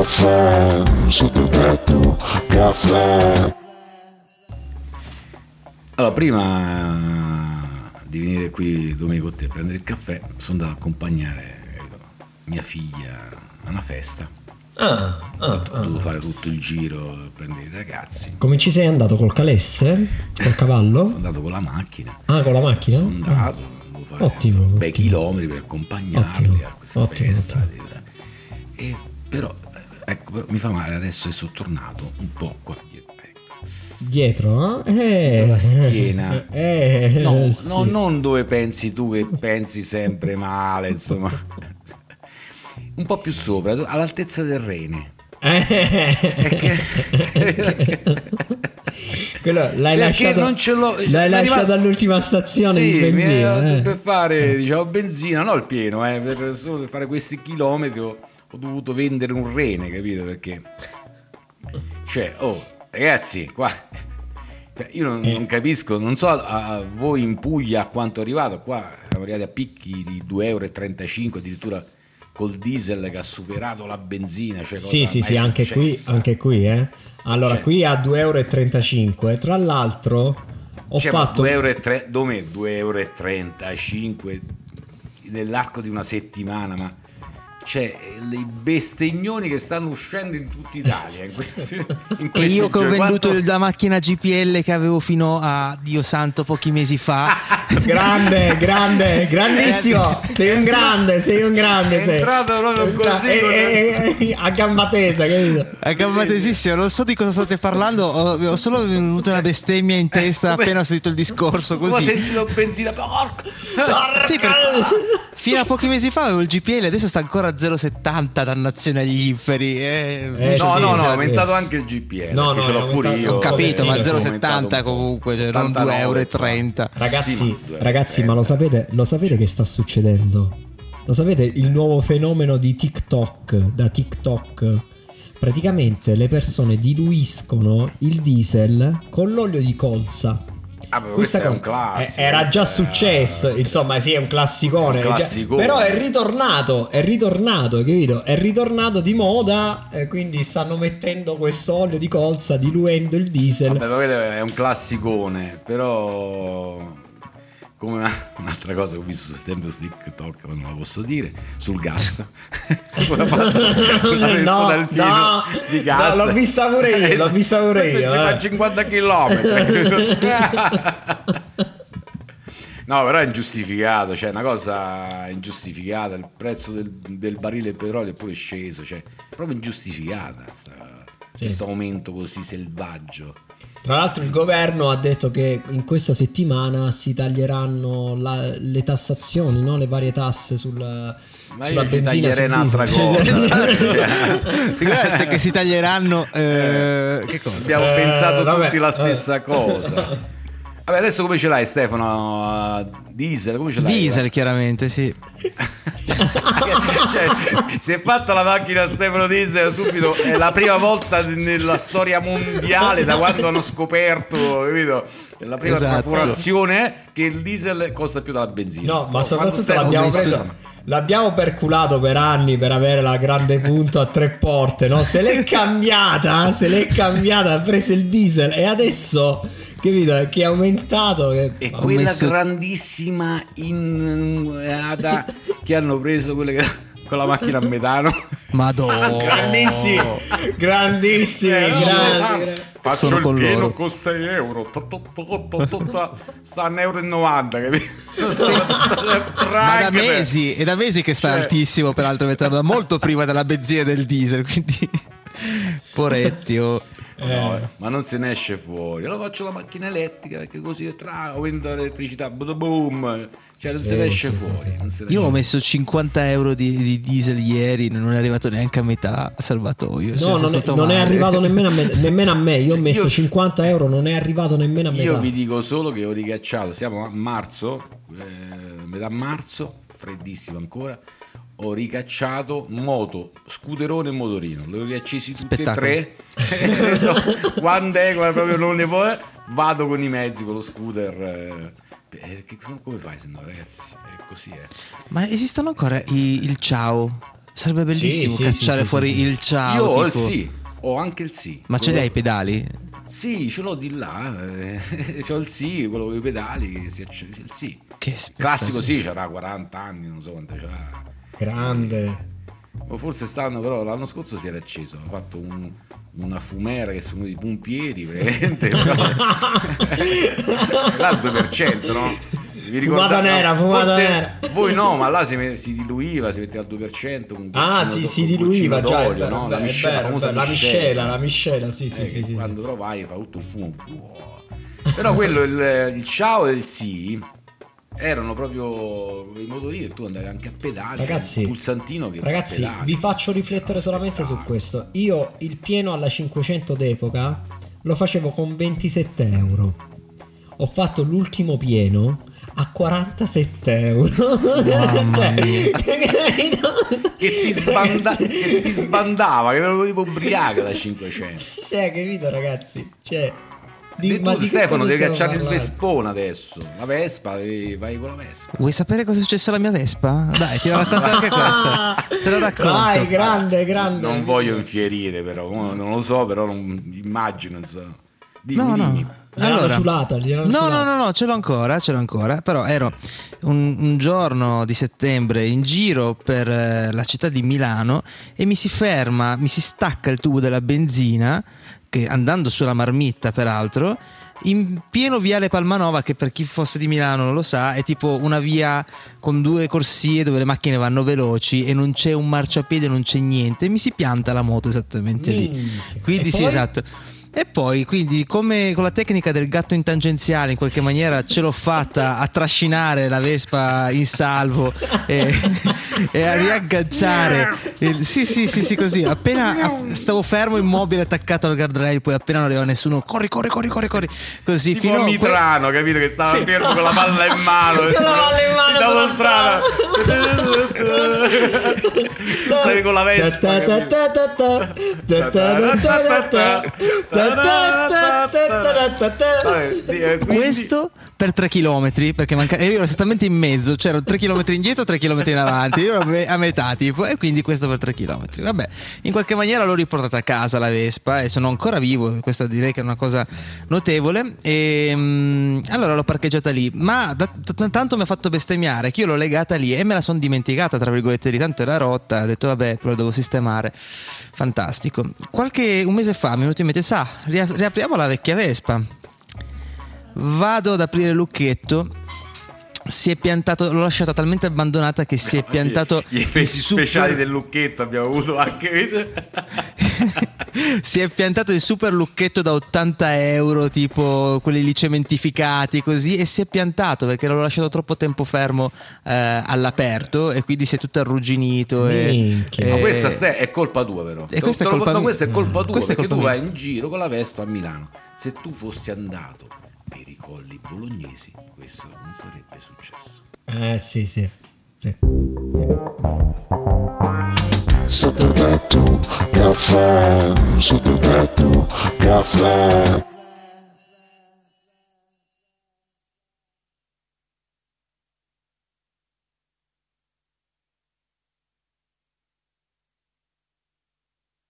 caffè sotto il tetto, caffè. Allora, prima di venire qui domenica con te a prendere il caffè, sono andato ad accompagnare mia figlia a una festa. Ah, ah, Ho dovuto fare tutto il giro a prendere i ragazzi. Come ci sei andato col calesse? Col cavallo? Sono andato con la macchina. Ah, con la macchina? Sono andato, devo fare Ottimo, bei ottimo. chilometri per accompagnarli Ottimo, a questa ottimo, festa. E, però, ecco, mi fa male adesso che sono tornato un po' qua dietro. ecco. Dietro? Eh? La schiena. Eh, No, sì. no, non dove pensi tu che pensi sempre male, insomma. Un po' più sopra, all'altezza del rene. Eh. Quello l'hai Perché lasciato, non ce l'ho- l'hai lasciato all'ultima stazione Sì, di benzina. eh. per fare diciamo benzina, non il pieno, eh, per, solo per fare questi chilometri ho, dovuto vendere un rene, capito? Perché cioè, oh, ragazzi, qua cioè, io non, non capisco, non so a, a voi in Puglia a quanto è arrivato, qua siamo arrivati a picchi di 2,35 euro, addirittura col diesel che ha superato la benzina. Cioè Sì, sì, sì, anche qui, anche qui, eh. Allora, Cioè- qui a 2,35 euro. Tra l'altro, ho Cioè, fatto. 2 euro e tre- dove 2,35 euro nell'arco di una settimana, ma cioè i bestignoni che stanno uscendo in tutta Italia in questi, in E io che ho venduto Quanto- la macchina GPL che avevo fino a Dio santo pochi mesi fa. Grande, grande, grandissimo. Sei un grande, sei un grande. È sei. entrato proprio così, Eh, con- eh, eh, a gamba tesa, capito? A gamba tesissima, non so di cosa state parlando, ho, solo venuto una bestemmia in testa come- appena ho sentito il discorso Come ho così. sentito benzina porca Sì, per- fino a pochi mesi fa avevo il GPL, adesso sta ancora a 0,70 dannazione agli inferi. eh. Eh, no sì, no no sì, sì. aumentato anche il GPL No, no, ce l'ho pure io Ho capito, ma Adesso è 0,70 aumentato un po'. comunque, cioè non 89 2,30 euro. Ragazzi, Sì, ma- ragazzi, ma lo sapete, lo sapete che sta succedendo? Lo sapete il nuovo fenomeno di TikTok, da TikTok? Praticamente le persone diluiscono il diesel con l'olio di colza. Ah, è cosa- un classico, eh, Era già è- successo, insomma, sì, è un classicone. Un è già- classicone. però è ritornato, è ritornato, capito? È ritornato di moda, e quindi stanno mettendo questo olio di colza diluendo il diesel. Vabbè, quello è un classicone, però come una- un'altra cosa che ho visto sempre su TikTok, ma non la posso dire, sul gas. una No, no, di gas. no, l'ho vista pure io, l'ho vista pure io, ci fa eh. 50 km. No, però è ingiustificato, cioè una cosa ingiustificata, il prezzo del, del barile di petrolio è pure sceso, cioè proprio ingiustificata sta- Sì. questo aumento così selvaggio. Tra l'altro il governo ha detto che in questa settimana si taglieranno la- le tassazioni, no? le varie tasse sul, Ma sulla benzina sul un'altra diesel. cosa. Cioè- Guardate che si taglieranno. eh, che cosa? Abbiamo Eh, pensato vabbè, tutti la eh. stessa cosa. Vabbè, adesso come ce l'hai Stefano? Diesel, come ce l'hai? Diesel, chiaramente, sì. cioè, si è fatta la macchina Stefano Diesel subito, è la prima volta nella storia mondiale da quando hanno scoperto, capito? È la prima Esatto. perforazione è che il diesel costa più della benzina. No, ma soprattutto l'abbiamo preso. L'abbiamo perculato per anni per avere la grande punto a tre porte, no? Se l'è cambiata, se l'è cambiata, ha preso il diesel e adesso, capito, che è aumentato. Che... E Ho quella messo- grandissima innuata che hanno preso quelle che- con la macchina a metano. Madonna. Grandissimi, grandissimi, Eh, grandi, no, grandi. Faccio Sono il con pieno loro. con 6 euro. Sta a 1,90 euro, capito? Ma da mesi, è da mesi che sta Cioè- altissimo, peraltro, da molto prima della benzina e del diesel, quindi... Poretti, oh. No, ma non se ne esce fuori. Allora faccio la macchina elettrica perché così tra aumenta l'elettricità. Boom. Cioè non Sì, se ne esce sì, fuori. sì, ne Io ho messo 50 euro di, di diesel ieri, non è arrivato neanche a metà salvatoio. cioè, No, sono non è, non è arrivato nemmeno a, me, nemmeno a me. Io ho messo Io- 50 euro, non è arrivato nemmeno a me. Io vi dico solo che ho ricacciato, siamo a marzo, eh, metà marzo, freddissimo ancora. Ho ricacciato moto, scooterone e motorino. Li ho riaccesi tutti e tre. No, Quando è quando proprio non ne può, vado con i mezzi, con lo scooter. eh, perché come fai se no, ragazzi? È così, eh. Ma esistono ancora i- il ciao? Sarebbe bellissimo Sì, cacciare sì, sì, fuori sì, sì. il ciao. Io ho il tipo- sì, ho anche il sì. Ma ce li Quello- hai i pedali? Sì, ce l'ho di là. eh, c'ho il sì, quello con i pedali. che Si accende, il sì. Che Classico spettacolo. sì, c'era 40 anni, non so quanto c'ha. Grande. O forse stanno, però l'anno scorso si era acceso. Hanno fatto un- una fumera che sono dei pompieri, veramente. là il 2%, no? Vi Fumata ricordate- nera, fumata forse nera. Voi no, ma là si, si diluiva, si metteva al 2%. Un Ah, sì, si diluiva già. D'olio, vero, no? La miscela, vero, la miscela, la miscela, sì, sì, eh, sì, sì. quando però vai fa tutto un fumo. Però quello, il, il ciao e il sì erano proprio i motorini e tu andavi anche a pedali. Ragazzi, pulsantino che Ragazzi, pedali. vi faccio riflettere solamente su questo. Io il pieno alla 500 d'epoca lo facevo con 27 euro. Ho fatto l'ultimo pieno a 47 euro. Mamma cioè, che ti, sbanda- che ti sbandava, che ero tipo ubriaca da 500. Cioè, capito, ragazzi? Cioè, di, ma tu, Stefano, devi cacciare il? Vespone adesso. La Vespa, devi- vai con la Vespa. Vuoi sapere cosa è successo alla mia Vespa? Dai, ti racconto anche questa. Te lo racconto. Vai, grande, grande. Non voglio infierire, però, non lo so, però non, immagino. Insomma. Dimmi, No, dimmi. no. Gliel'hanno ciulata, no, no, no, no, ce l'ho ancora, ce l'ho ancora. Però ero un, un giorno di settembre in giro per eh, la città di Milano e mi si ferma, mi si stacca il tubo della benzina, che andando sulla marmitta peraltro, in pieno viale Palmanova, che per chi fosse di Milano non lo sa, è tipo una via con due corsie dove le macchine vanno veloci e non c'è un marciapiede, non c'è niente. E mi si pianta la moto esattamente lì. Quindi sì, esatto. E poi, quindi, come con la tecnica del gatto in tangenziale, in qualche maniera ce l'ho fatta a trascinare la Vespa in salvo e, e a riagganciare. il- sì, sì, sì, sì, così. Appena stavo fermo, immobile, attaccato al guardrail, poi appena non arrivava nessuno, corri, corri, corri, corri, corri. Così Tipo fino a Mitrano, capito? Che stava Sì. fermo con la palla in mano. Con la palla in mano Dalla sulla strada. Stavi con la Vespa. Questo per 3 km perché manca- io ero esattamente in mezzo, c'erano 3 km indietro, 3 km in avanti, io ero a metà tipo e quindi questo per 3 km. Vabbè, in qualche maniera l'ho riportata a casa la Vespa e sono ancora vivo, questa direi che è una cosa notevole e mm, allora l'ho parcheggiata lì, ma da- t- tanto mi ha fatto bestemmiare che io l'ho legata lì e me la sono dimenticata tra virgolette di tanto era rotta, ho detto vabbè, però devo sistemare. Fantastico. Qualche un mese fa mi è venuto in mente, sa, ria- riapriamo la vecchia Vespa. Vado ad aprire il lucchetto. Si è piantato, l'ho lasciata talmente abbandonata che si è piantato gli effetti super- speciali del lucchetto abbiamo avuto anche si è piantato il super lucchetto da 80 euro, tipo quelli lì cementificati così, e si è piantato perché l'ho lasciato troppo tempo fermo eh, all'aperto e quindi si è tutto arrugginito. e- e- Ma questa Ste, è colpa tua però. E questa è colpa no, questa è colpa tua Questa è perché colpa tu mia. vai in giro con la Vespa a Milano. Se tu fossi andato colli bolognesi, questo non sarebbe successo. Eh sì, sì. sì. Sotto tetto, caffè, sotto tetto, caffè.